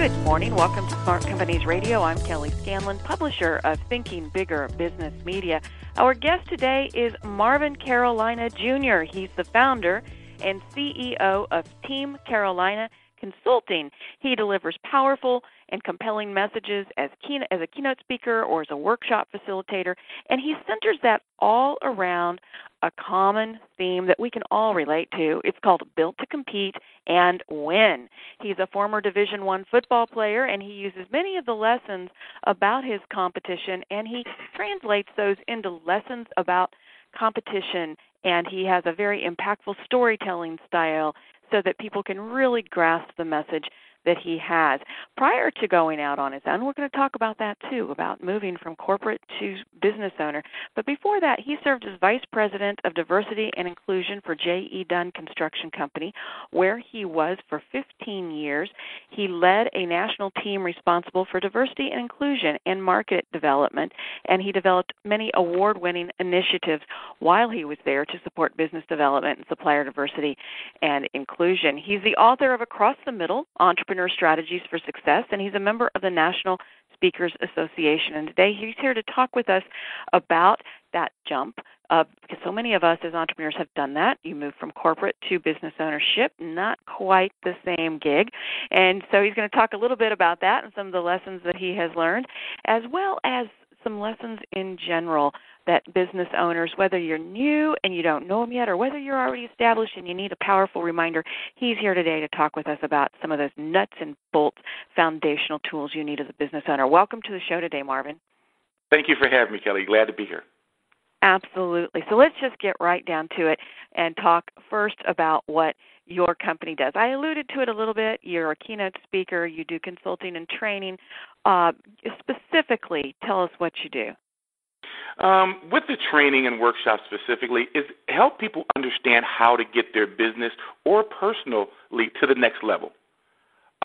Good morning. Welcome to Smart Companies Radio. I'm Kelly Scanlon, publisher of Thinking Bigger Business Media. Our guest today is Marvin Carolina Jr. He's the founder and CEO of Team Carolina Consulting. He delivers powerful and compelling messages as, key, as a keynote speaker or as a workshop facilitator, and he centers that all around a common theme that we can all relate to. It's called Built to Compete and Win. He's a former Division 1 football player and he uses many of the lessons about his competition and he translates those into lessons about competition and he has a very impactful storytelling style so that people can really grasp the message that he has. Prior to going out on his own, we're going to talk about that too, about moving from corporate to business owner. But before that, he served as Vice President of Diversity and Inclusion for J.E. Dunn Construction Company, where he was for 15 years. He led a national team responsible for diversity and inclusion and market development, and he developed many award winning initiatives while he was there to support business development and supplier diversity and inclusion. He's the author of Across the Middle Entrepreneur Entrepreneur Strategies for Success, and he's a member of the National Speakers Association. And today he's here to talk with us about that jump. Uh, because so many of us as entrepreneurs have done that. You move from corporate to business ownership, not quite the same gig. And so he's going to talk a little bit about that and some of the lessons that he has learned, as well as some lessons in general that business owners, whether you're new and you don't know him yet, or whether you're already established and you need a powerful reminder, he's here today to talk with us about some of those nuts and bolts foundational tools you need as a business owner. Welcome to the show today, Marvin. Thank you for having me, Kelly. Glad to be here. Absolutely. So let's just get right down to it and talk first about what your company does. I alluded to it a little bit. You're a keynote speaker, you do consulting and training. Uh, specifically, tell us what you do. Um, with the training and workshops specifically, is help people understand how to get their business or personally to the next level.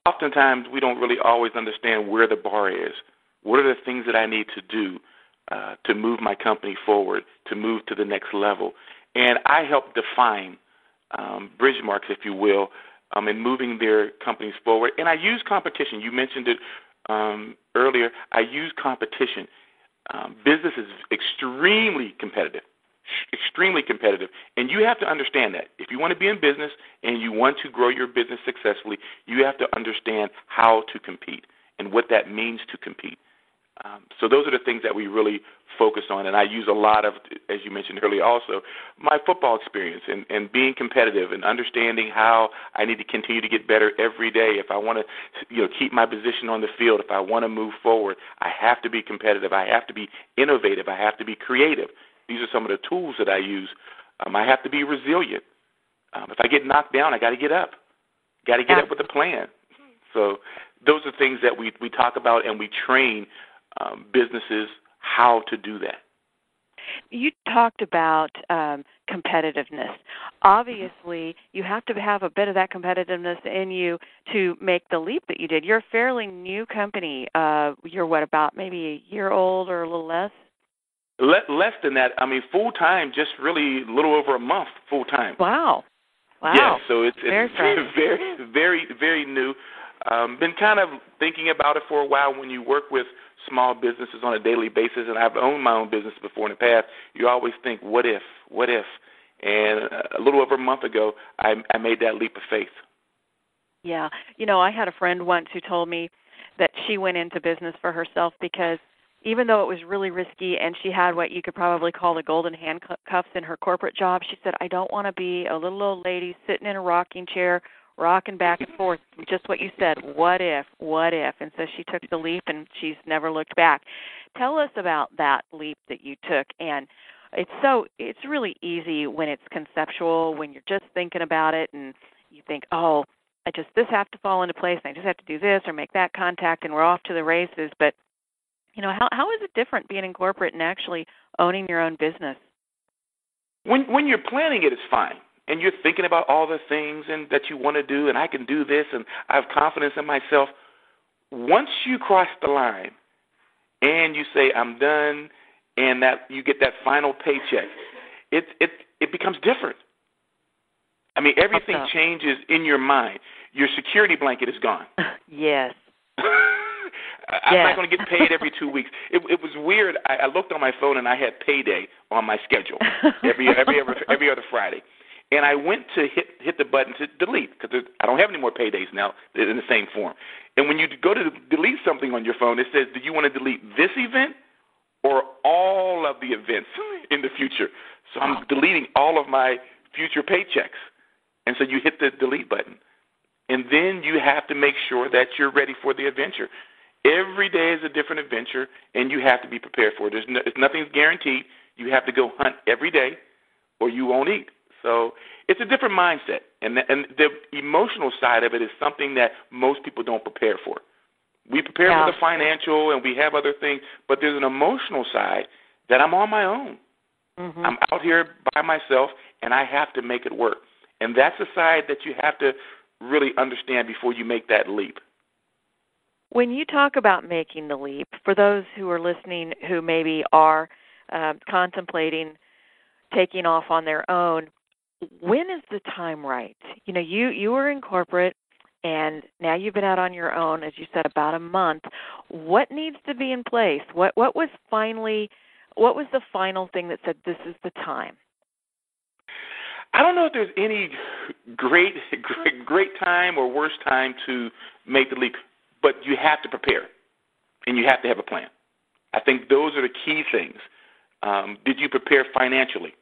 Oftentimes, we don't really always understand where the bar is. What are the things that I need to do uh, to move my company forward, to move to the next level? And I help define um, bridge marks, if you will, um, in moving their companies forward. And I use competition. You mentioned it um, earlier. I use competition um, business is extremely competitive, extremely competitive, and you have to understand that. If you want to be in business and you want to grow your business successfully, you have to understand how to compete and what that means to compete. Um, so those are the things that we really focus on, and I use a lot of, as you mentioned earlier, also my football experience and, and being competitive and understanding how I need to continue to get better every day. If I want to, you know, keep my position on the field, if I want to move forward, I have to be competitive. I have to be innovative. I have to be creative. These are some of the tools that I use. Um, I have to be resilient. Um, if I get knocked down, I got to get up. Got to get up with a plan. So those are things that we we talk about and we train um, businesses how to do that. You talked about um, competitiveness. Obviously, you have to have a bit of that competitiveness in you to make the leap that you did. You're a fairly new company. Uh, you're what about maybe a year old or a little less? Le- less than that. I mean, full time, just really a little over a month full time. Wow. Wow. Yeah, so it's, it's very, very, very, very new. Um, been kind of thinking about it for a while. When you work with small businesses on a daily basis, and I've owned my own business before in the past, you always think, what if, what if? And uh, a little over a month ago, I, I made that leap of faith. Yeah. You know, I had a friend once who told me that she went into business for herself because even though it was really risky and she had what you could probably call the golden handcuffs in her corporate job, she said, I don't want to be a little old lady sitting in a rocking chair rocking back and forth just what you said what if what if? And so she took the leap and she's never looked back. Tell us about that leap that you took and it's so it's really easy when it's conceptual when you're just thinking about it and you think oh i just this have to fall into place and i just have to do this or make that contact and we're off to the races. But you know how how is it different being in corporate and actually owning your own business? When when you're planning it, it's fine, and you're thinking about all the things and that you want to do, and I can do this, and I have confidence in myself. Once you cross the line, and you say I'm done, and that you get that final paycheck, it it it becomes different. I mean, everything Okay. changes in your mind. Your security blanket is gone. yes. I'm Yeah. not going to get paid every two weeks. It, it was weird. I, I looked on my phone and I had payday on my schedule every every every every other Friday, and I went to hit hit the button to delete because I don't have any more paydays now in the same form. And when you go to delete something on your phone, it says, "Do you want to delete this event or all of the events in the future?" So I'm deleting all of my future paychecks, and so you hit the delete button, and then you have to make sure that you're ready for the adventure. Every day is a different adventure, and you have to be prepared for it. There's no, nothing's guaranteed. You have to go hunt every day, or you won't eat. So it's a different mindset, and the, and the emotional side of it is something that most people don't prepare for. We prepare Yeah. for the financial, and we have other things, but there's an emotional side that I'm on my own. hmm I'm out here by myself, and I have to make it work. And that's a side that you have to really understand before you make that leap. When you talk about making the leap, for those who are listening who maybe are uh, contemplating taking off on their own, when is the time right? You know, you you were in corporate, and now you've been out on your own, as you said, about a month. What needs to be in place? What what was finally, what was the final thing that said this is the time? I don't know if there's any great, great, great time or worst time to make the leap, but you have to prepare, and you have to have a plan. I think those are the key things. Um, did you prepare financially?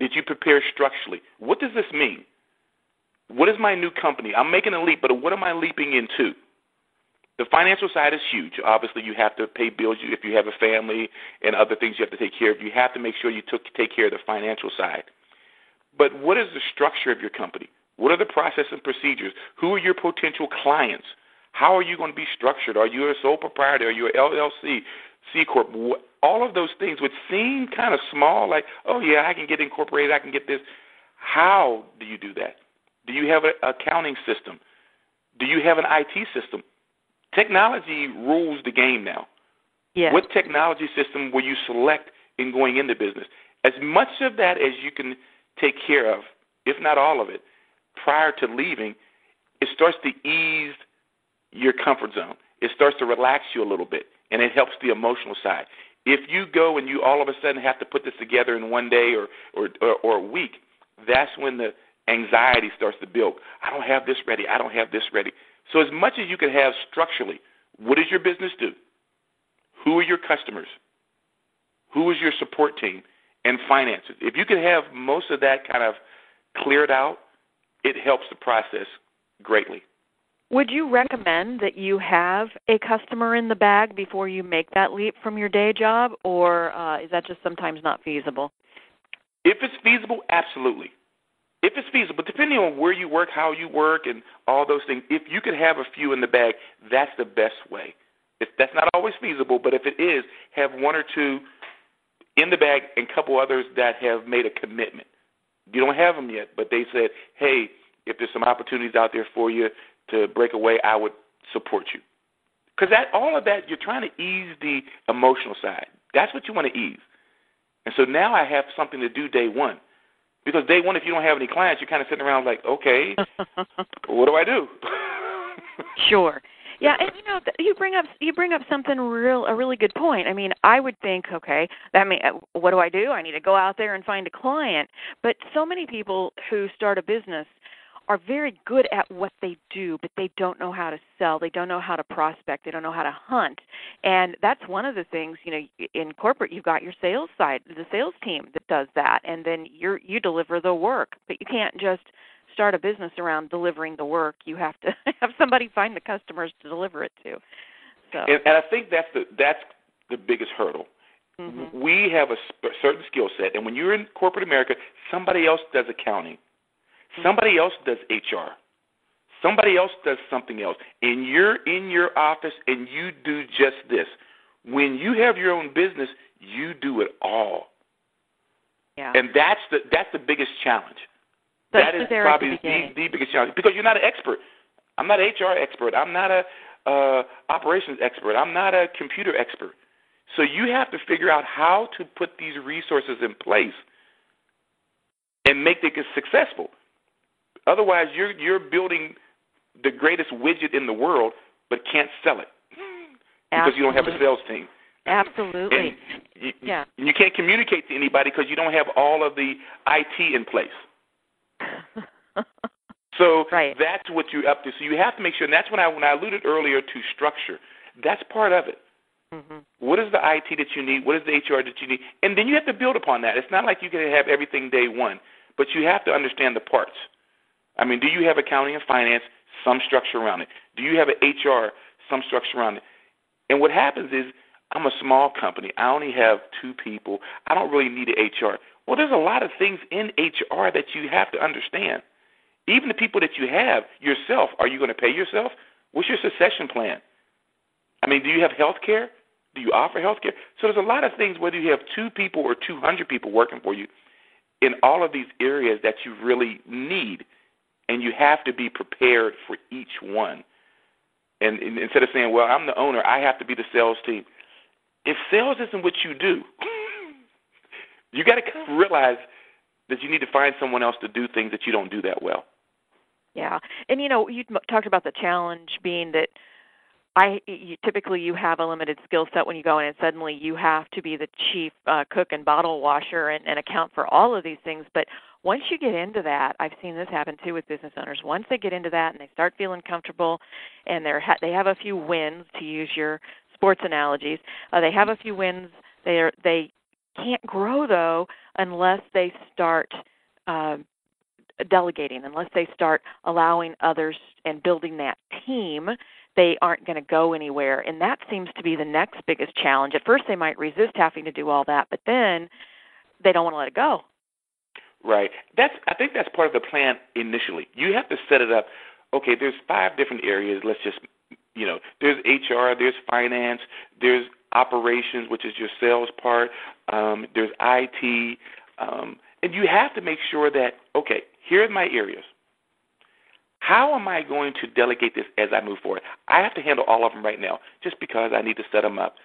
Did you prepare structurally? What does this mean? What is my new company? I'm making a leap, but what am I leaping into? The financial side is huge. Obviously, you have to pay bills if you have a family and other things you have to take care of. You have to make sure you took, take care of the financial side. But what is the structure of your company? What are the process and procedures? Who are your potential clients? How are you going to be structured? Are you a sole proprietor? Are you an LLC, C corp? All of those things would seem kind of small, like, oh yeah, I can get incorporated, I can get this. How do you do that? Do you have an accounting system? Do you have an IT system? Technology rules the game now. Yes. What technology system will you select in going into business? As much of that as you can take care of, if not all of it, prior to leaving, it starts to ease your comfort zone. It starts to relax you a little bit, and it helps the emotional side. If you go and you all of a sudden have to put this together in one day or or or, or a week, that's when the anxiety starts to build. I don't have this ready. I don't have this ready. So as much as you can have structurally, what does your business do? Who are your customers? Who is your support team? And finances. If you can have most of that kind of cleared out, it helps the process greatly. Would you recommend that you have a customer in the bag before you make that leap from your day job, or uh, is that just sometimes not feasible? If it's feasible, absolutely. If it's feasible, depending on where you work, how you work, and all those things, if you could have a few in the bag, that's the best way. If that's not always feasible, but if it is, have one or two in the bag and a couple others that have made a commitment. You don't have them yet, but they said, hey, if there's some opportunities out there for you to break away, I would support you. Because that all of that, you're trying to ease the emotional side. That's what you want to ease. And so now I have something to do day one. Because day one, if you don't have any clients, you're kind of sitting around like, okay, what do I do? sure. Yeah, and you know you bring up you bring up something real a really good point. I mean, I would think, okay, that mean uh, what do I do? I need to go out there and find a client. But so many people who start a business are very good at what they do, but they don't know how to sell. They don't know how to prospect. They don't know how to hunt. And that's one of the things, you know, in corporate you've got your sales side, the sales team that does that, and then you you deliver the work. But you can't just start a business around delivering the work. You have to have somebody find the customers to deliver it to. So, and, and I think that's the that's the biggest hurdle. mhm. We have a sp- certain skill set, and when you're in corporate America, somebody else does accounting, somebody else does HR, somebody else does something else, and you're in your office and you do just this. When you have your own business, you do it all. Yeah. And that's the that's the biggest challenge. Especially that is probably the, the, the biggest challenge because you're not an expert. I'm not an HR expert. I'm not a uh, operations expert. I'm not a computer expert. So you have to figure out how to put these resources in place and make it successful. Otherwise, you're you're building the greatest widget in the world, but can't sell it because you don't have a sales team. Absolutely. And you, yeah. You can't communicate to anybody because you don't have all of the IT in place. so right. that's what you're up to. So you have to make sure. And that's when I when I alluded earlier to structure. That's part of it. Mm-hmm. What is the IT that you need? What is the HR that you need? And then you have to build upon that. It's not like you can have everything day one, but you have to understand the parts. I mean, do you have accounting and finance? Some structure around it. Do you have an HR? Some structure around it. And what happens is, I'm a small company. I only have two people. I don't really need an HR. Well, there's a lot of things in HR that you have to understand. Even the people that you have yourself, are you going to pay yourself? What's your succession plan? I mean, do you have health care? Do you offer health care? So there's a lot of things, whether you have two people or 200 people working for you, in all of these areas that you really need, and you have to be prepared for each one. And, and instead of saying, well, I'm the owner, I have to be the sales team. If sales isn't what you do, you got to kind of realize that you need to find someone else to do things that you don't do that well. Yeah, and you know, you talked about the challenge being that I you, typically you have a limited skill set when you go in, and suddenly you have to be the chief uh, cook and bottle washer and, and account for all of these things. But once you get into that, I've seen this happen too with business owners. Once they get into that and they start feeling comfortable, and they're ha- they have a few wins to use your sports analogies. Uh, they have a few wins. They are they can't grow though unless they start. Uh, delegating unless they start allowing others and building that team they aren't going to go anywhere. And that seems to be the next biggest challenge. At first, they might resist having to do all that, but then they don't want to let it go. Right. That's. I think that's part of the plan initially. You have to set it up. Okay, there's five different areas. Let's just, you know, there's HR, there's finance, there's operations, which is your sales part. Um, there's IT, um, and you have to make sure that okay, here are my areas. How am I going to delegate this as I move forward? I have to handle all of them right now just because I need to set them up.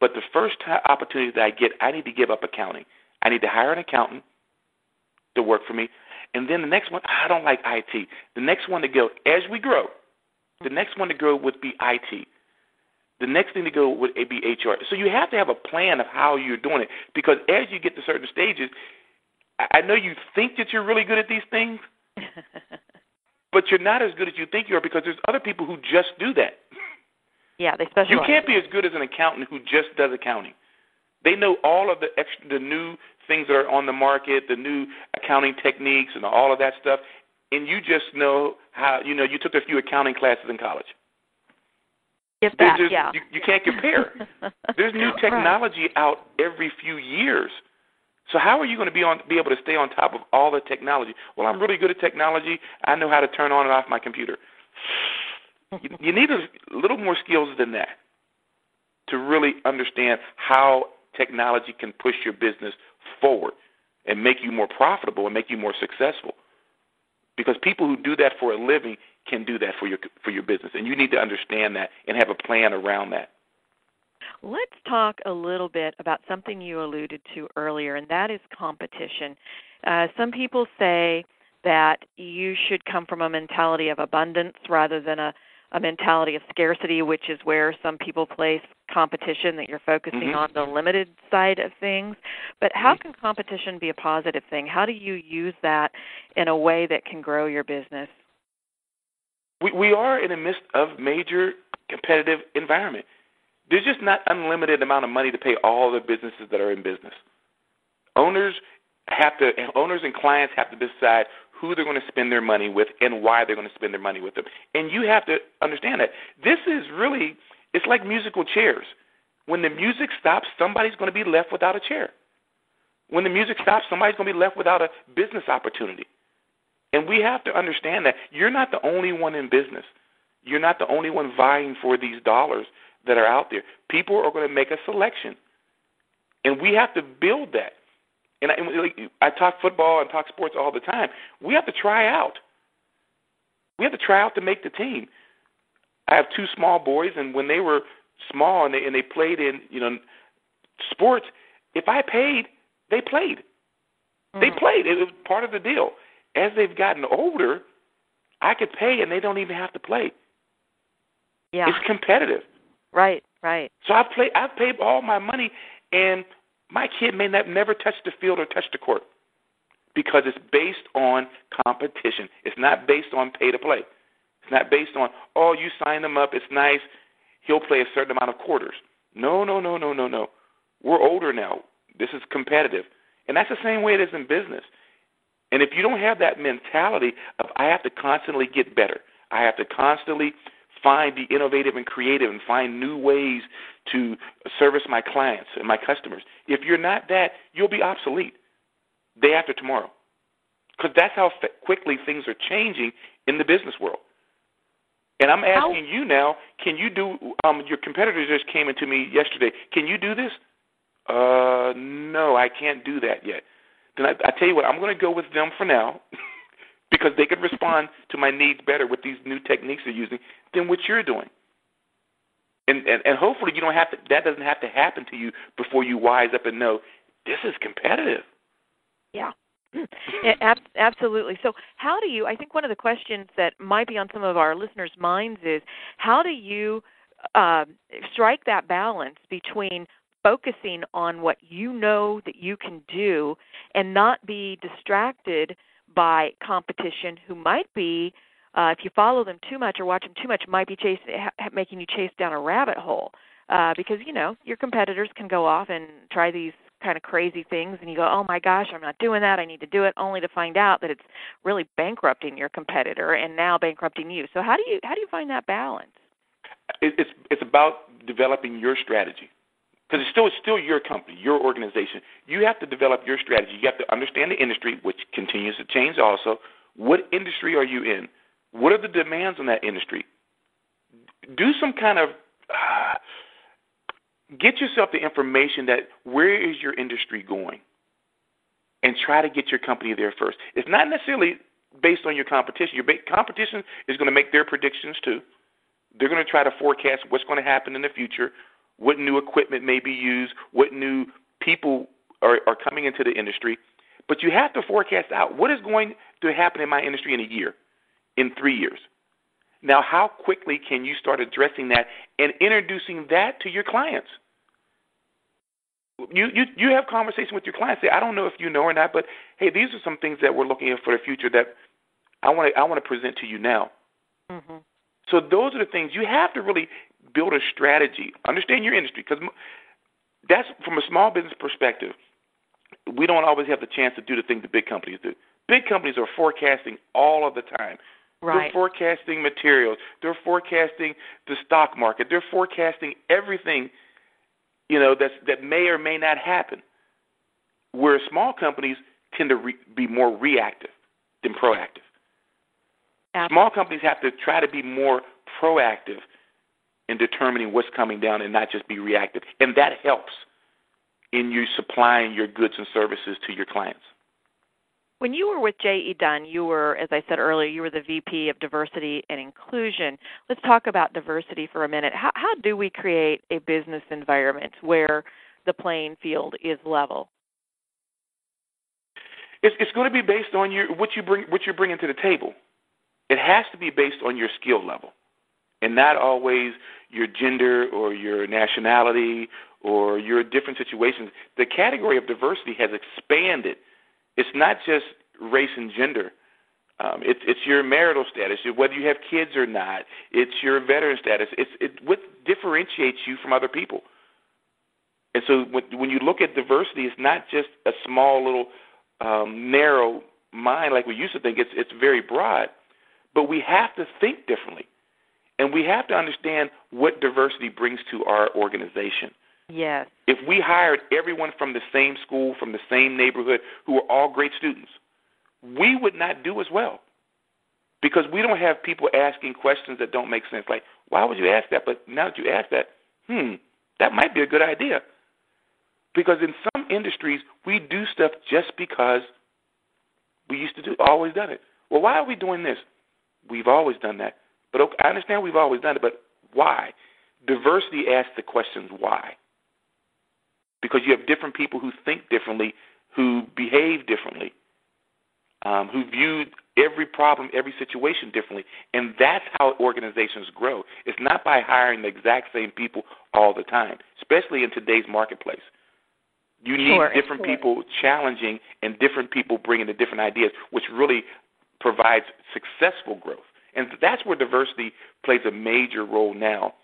But the first opportunity that I get, I need to give up accounting. I need to hire an accountant to work for me. And then the next one, I don't like IT. The next one to go, as we grow, the next one to go would be IT. The next thing to go would be HR. So you have to have a plan of how you're doing it because as you get to certain stages, I know you think that you're really good at these things, but you're not as good as you think you are because there's other people who just do that. Yeah, they specialize. You can't be as good as an accountant who just does accounting. They know all of the extra, the new things that are on the market, the new accounting techniques, and all of that stuff, and you just know how. You know, you took a few accounting classes in college. If that, just, yeah. You, you can't compare. There's new technology right. out every few years. So how are you going to be on be able to stay on top of all the technology? Well, I'm really good at technology. I know how to turn on and off my computer. you, you need a little more skills than that to really understand how technology can push your business forward and make you more profitable and make you more successful. Because people who do that for a living can do that for your for your business, and you need to understand that and have a plan around that. Let's talk a little bit about something you alluded to earlier, and that is competition. Uh, some people say that you should come from a mentality of abundance rather than a, a mentality of scarcity, which is where some people place competition, that you're focusing mm-hmm. on the limited side of things. But how can competition be a positive thing? How do you use that in a way that can grow your business? We, we are in the midst of major competitive environment there's just not unlimited amount of money to pay all the businesses that are in business. Owners have to owners and clients have to decide who they're going to spend their money with and why they're going to spend their money with them. And you have to understand that this is really it's like musical chairs. When the music stops, somebody's going to be left without a chair. When the music stops, somebody's going to be left without a business opportunity. And we have to understand that you're not the only one in business. You're not the only one vying for these dollars that are out there. People are going to make a selection. And we have to build that. And I, like, I talk football and talk sports all the time. We have to try out. We have to try out to make the team. I have two small boys, and when they were small and they and they played in you know sports, if I paid, they played. Mm-hmm. They played. It was part of the deal. As they've gotten older, I could pay, and they don't even have to play. Yeah, it's competitive. Right, right. So I've played. I've paid all my money, and my kid may not never touch the field or touch the court because it's based on competition. It's not based on pay to play. It's not based on oh you sign him up. It's nice. He'll play a certain amount of quarters. No, no, no, no, no, no. We're older now. This is competitive, and that's the same way it is in business. And if you don't have that mentality of I have to constantly get better, I have to constantly find the innovative and creative and find new ways to service my clients and my customers. If you're not that, you'll be obsolete day after tomorrow. Because that's how quickly things are changing in the business world. And I'm asking how? you now, can you do um your competitors just came into me yesterday. Can you do this? Uh no, I can't do that yet. Then I, I tell you what, I'm going to go with them for now. because they could respond to my needs better with these new techniques they're using than what you're doing. And, and and hopefully you don't have to that doesn't have to happen to you before you wise up and know this is competitive. Yeah. yeah, absolutely. So, how do you? I think one of the questions that might be on some of our listeners' minds is how do you uh, strike that balance between focusing on what you know that you can do and not be distracted by competition who might be uh, if you follow them too much or watch them too much might be chase, ha- making you chase down a rabbit hole uh, because you know your competitors can go off and try these kind of crazy things and you go oh my gosh i'm not doing that i need to do it only to find out that it's really bankrupting your competitor and now bankrupting you so how do you how do you find that balance it's it's about developing your strategy because it's still it's still your company, your organization. You have to develop your strategy. You have to understand the industry, which continues to change. Also, what industry are you in? What are the demands on that industry? Do some kind of uh, get yourself the information that where is your industry going, and try to get your company there first. It's not necessarily based on your competition. Your competition is going to make their predictions too. They're going to try to forecast what's going to happen in the future what new equipment may be used, what new people are, are coming into the industry. But you have to forecast out what is going to happen in my industry in a year, in three years. Now, how quickly can you start addressing that and introducing that to your clients? You you you have conversation with your clients. Say, I don't know if you know or not, but hey, these are some things that we're looking at for the future that I want to I want to present to you now. Mm-hmm. So those are the things you have to really build a strategy. Understand your industry because that's from a small business perspective. We don't always have the chance to do the things the big companies do. Big companies are forecasting all of the time. Right. They're forecasting materials. They're forecasting the stock market. They're forecasting everything, you know, that's, that may or may not happen. Where small companies tend to re- be more reactive than proactive. Absolutely. Small companies have to try to be more proactive in determining what's coming down and not just be reactive. And that helps in you supplying your goods and services to your clients. When you were with J.E. Dunn, you were, as I said earlier, you were the VP of Diversity and Inclusion. Let's talk about diversity for a minute. How, how do we create a business environment where the playing field is level? It's, it's going to be based on your what you bring what you're bringing to the table. It has to be based on your skill level and not always your gender or your nationality or your different situations. The category of diversity has expanded. It's not just race and gender. Um, it's it's your marital status, whether you have kids or not. It's your veteran status. It's it what differentiates you from other people. And so when, when you look at diversity, it's not just a small little um, narrow mind like we used to think. It's it's very broad, but we have to think differently. And we have to understand what diversity brings to our organization. Yes. If we hired everyone from the same school, from the same neighborhood, who are all great students, we would not do as well. Because we don't have people asking questions that don't make sense. Like, why would you ask that? But now that you ask that, hmm, that might be a good idea. Because in some industries, we do stuff just because we used to do, always done it. Well, why are we doing this? We've always done that. But okay, I understand we've always done it, but why? Diversity asks the questions why. Because you have different people who think differently, who behave differently, um, who view every problem, every situation differently. And that's how organizations grow. It's not by hiring the exact same people all the time, especially in today's marketplace. You need sure, different sure. people challenging and different people bringing the different ideas, which really provides successful growth. And that's where diversity plays a major role now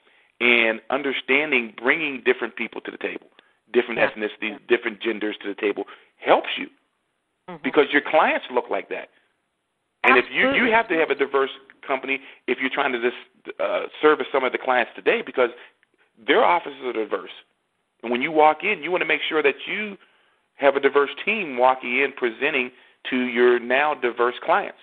in understanding bringing different people to the table, different ethnicities, different genders to the table helps you mm-hmm. because your clients look like that. And Absolutely. if you you have to have a diverse company if you're trying to just uh, service some of the clients today because their offices are diverse. And when you walk in, you want to make sure that you have a diverse team walking in presenting to your now diverse clients.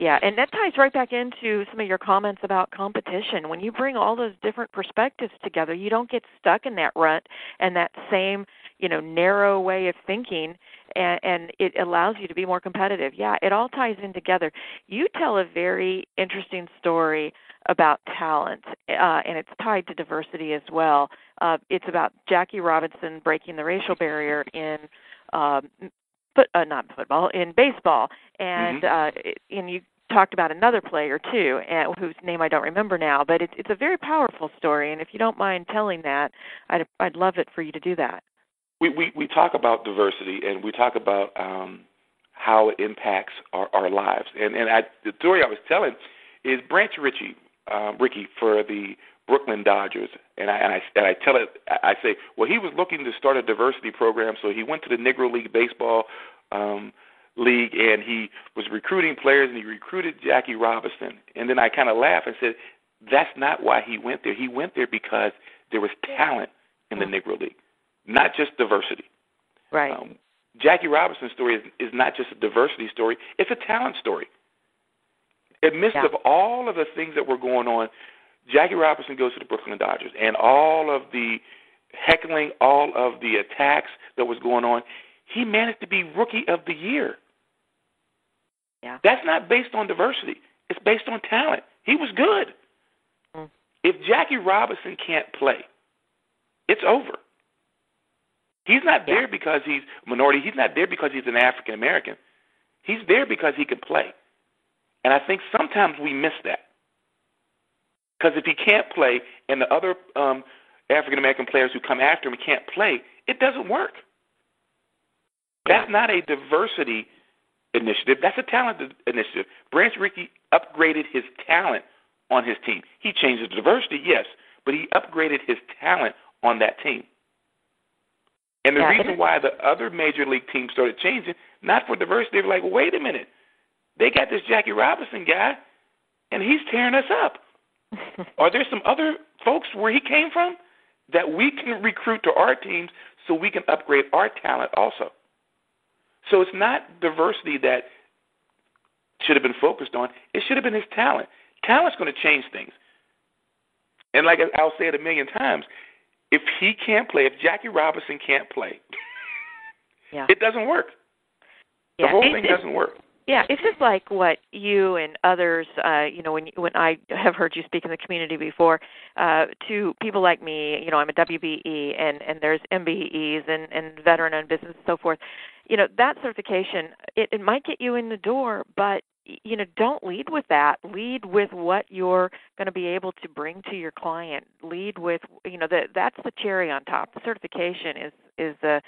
Yeah, and that ties right back into some of your comments about competition. When you bring all those different perspectives together, you don't get stuck in that rut and that same, you know, narrow way of thinking and, and it allows you to be more competitive. Yeah, it all ties in together. You tell a very interesting story about talent, uh, and it's tied to diversity as well. Uh, it's about Jackie Robinson breaking the racial barrier in um, foot, uh, not football, in baseball, and mm-hmm. uh, and you talked about another player too, and, whose name I don't remember now. But it's it's a very powerful story, and if you don't mind telling that, I'd I'd love it for you to do that. We we we talk about diversity, and we talk about um, how it impacts our, our lives. And and I, the story I was telling is Branch Rickey, um, Rickey for the Brooklyn Dodgers, and I and I and I tell it. I say, well, he was looking to start a diversity program, so he went to the Negro League Baseball um, League, and he was recruiting players, and he recruited Jackie Robinson. And then I kind of laughed and said, that's not why he went there. He went there because there was talent in the Negro League, not just diversity. Right. Um, Jackie Robinson's story is, is not just a diversity story; it's a talent story. In midst Yeah. of all of the things that were going on, Jackie Robinson goes to the Brooklyn Dodgers, and all of the heckling, all of the attacks that was going on, he managed to be Rookie of the Year. Yeah. That's not based on diversity; it's based on talent. He was good. Mm. If Jackie Robinson can't play, it's over. He's not there Yeah. because he's minority. He's not there because he's an African American. He's there because he can play. And I think sometimes we miss that. Because if he can't play and the other um, African American players who come after him can't play, it doesn't work. That's not a diversity initiative. That's a talent initiative. Branch Rickey upgraded his talent on his team. He changed the diversity, yes, but he upgraded his talent on that team. And the Yeah, reason why the other major league teams started changing, not for diversity, they were like, wait a minute, they got this Jackie Robinson guy, and he's tearing us up. Are there some other folks where he came from that we can recruit to our teams so we can upgrade our talent also? So it's not diversity that should have been focused on. It should have been his talent. Talent's going to change things. And like I'll say it a million times, if he can't play, if Jackie Robinson can't play, yeah. it doesn't work. The yeah. whole thing doesn't work. Yeah, it's just like what you and others, uh, you know, when when I have heard you speak in the community before, uh, to people like me, you know, I'm a WBE and and there's MBEs and and veteran owned business and so forth. You know, that certification it, it might get you in the door, but you know, don't lead with that. Lead with what you're going to be able to bring to your client. Lead with, you know, that that's the cherry on top. The certification is is the,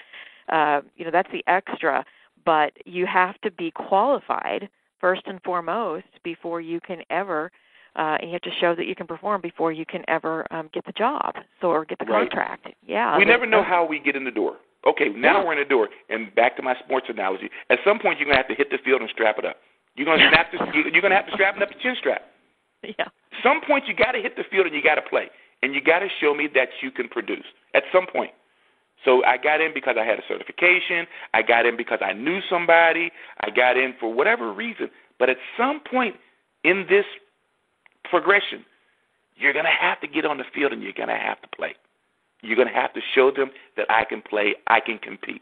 uh, you know, that's the extra but you have to be qualified first and foremost before you can ever uh, and you have to show that you can perform before you can ever um, get the job so or get the Right. contract yeah we never know that's- how we get in the door. Okay, now Yeah. we're in the door, and back to my sports analogy. At some point, you're gonna have to hit the field and strap it up. You're gonna snap the, you're gonna have to strap it up the chin strap. yeah Some point, you got to hit the field and you got to play, and you got to show me that you can produce. At some point. So I got in because I had a certification. I got in because I knew somebody. I got in for whatever reason. But at some point in this progression, you're going to have to get on the field and you're going to have to play. You're going to have to show them that I can play, I can compete.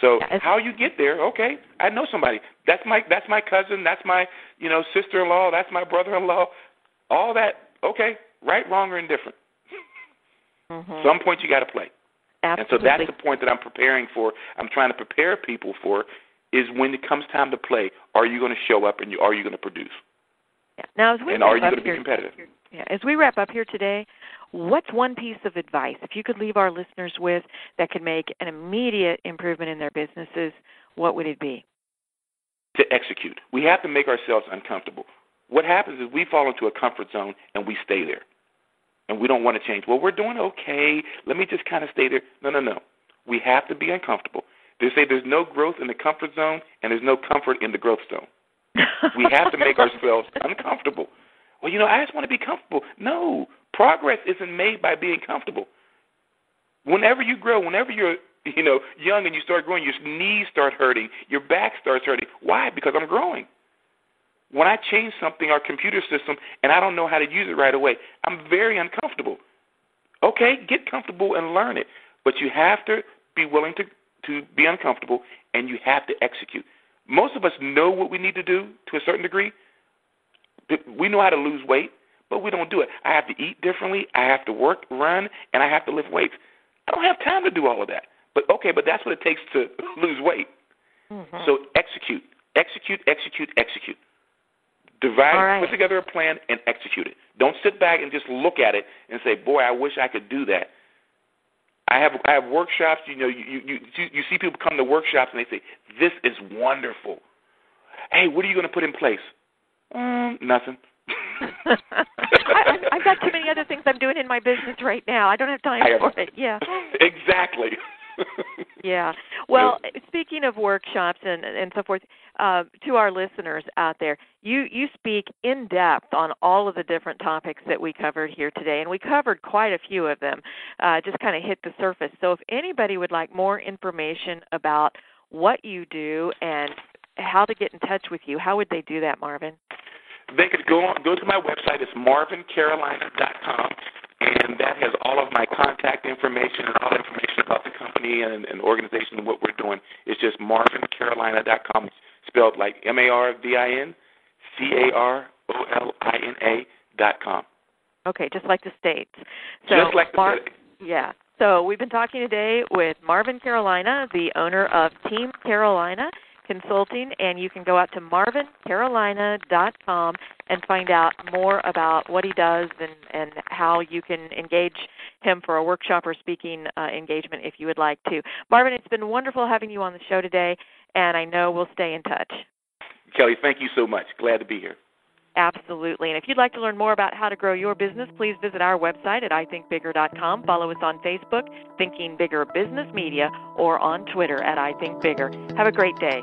So how you get there? Okay, I know somebody. That's my that's my cousin. That's my you know sister-in-law. That's my brother-in-law. All that. Okay, right, wrong, or indifferent. Mm-hmm. Some point you got to play. Absolutely. And so that's the point that I'm preparing for. I'm trying to prepare people for is when it comes time to play, are you going to show up and you, are you going to produce? Yeah. Now, as we and are you going to be competitive? Yeah. As we wrap up here today, what's one piece of advice if you could leave our listeners with that could make an immediate improvement in their businesses? What would it be? To execute. We have to make ourselves uncomfortable. What happens is we fall into a comfort zone and we stay there. And we don't want to change. Well, we're doing okay. Let me just kind of stay there. No, no, no. We have to be uncomfortable. They say there's no growth in the comfort zone and there's no comfort in the growth zone. we have to make ourselves uncomfortable. Well, you know, I just want to be comfortable. No, progress isn't made by being comfortable. Whenever you grow, whenever you're you know young and you start growing, your knees start hurting, your back starts hurting. Why? Because I'm growing. When I change something, our computer system, and I don't know how to use it right away, I'm very uncomfortable. Okay, get comfortable and learn it, but you have to be willing to to be uncomfortable, and you have to execute. Most of us know what we need to do to a certain degree. We know how to lose weight, but we don't do it. I have to eat differently. I have to work, run, and I have to lift weights. I don't have time to do all of that. But okay, but that's what it takes to lose weight. Mm-hmm. So execute, execute, execute, execute. Divide, right. put together a plan and execute it. Don't sit back and just look at it and say, "Boy, I wish I could do that." I have I have workshops. You know, you you you see people come to workshops and they say, "This is wonderful." Hey, what are you going to put in place? Um, nothing. I, I've got too many other things I'm doing in my business right now. I don't have time have, for it. Yeah. Exactly. Yeah. Well, speaking of workshops and and so forth, uh, to our listeners out there, you you speak in depth on all of the different topics that we covered here today, and we covered quite a few of them. Uh, just kind of hit the surface. So, if anybody would like more information about what you do and how to get in touch with you, how would they do that, Marvin? They could go on, go to my website. It's marvincarolina.com and that has all of my contact information and all information about the company and, and organization and what we're doing. It's just marvincarolina.com, spelled like M A R V I N C A R O L I N A dot com. Okay, just like the states. So just like the Mar- Yeah. So we've been talking today with Marvin Carolina, the owner of Team Carolina Consulting, and you can go out to marvincarolina.com and find out more about what he does and, and how you can engage him for a workshop or speaking uh, engagement if you would like to. Marvin, it's been wonderful having you on the show today, and I know we'll stay in touch. Kelly, thank you so much. Glad to be here. Absolutely. And if you'd like to learn more about how to grow your business, please visit our website at ithinkbigger.com. Follow us on Facebook, Thinking Bigger Business Media, or on Twitter at ithinkbigger. Have a great day.